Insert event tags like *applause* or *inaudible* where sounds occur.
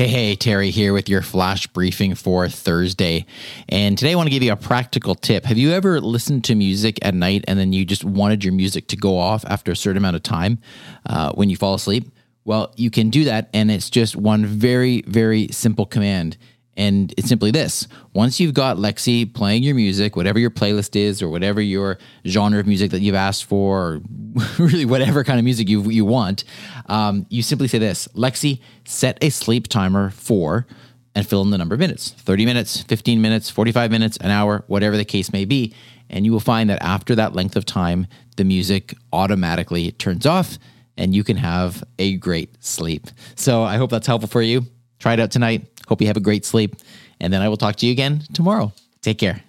Hey, hey, Terry here with your flash briefing for Thursday. And today I want to give you a practical tip. Have you ever listened to music at night and then you just wanted your music to go off after a certain amount of time uh, when you fall asleep? Well, you can do that, and it's just one very, very simple command. And it's simply this once you've got Lexi playing your music, whatever your playlist is, or whatever your genre of music that you've asked for, or *laughs* really whatever kind of music you, you want, um, you simply say this Lexi, set a sleep timer for, and fill in the number of minutes 30 minutes, 15 minutes, 45 minutes, an hour, whatever the case may be. And you will find that after that length of time, the music automatically turns off and you can have a great sleep. So I hope that's helpful for you. Try it out tonight. Hope you have a great sleep. And then I will talk to you again tomorrow. Take care.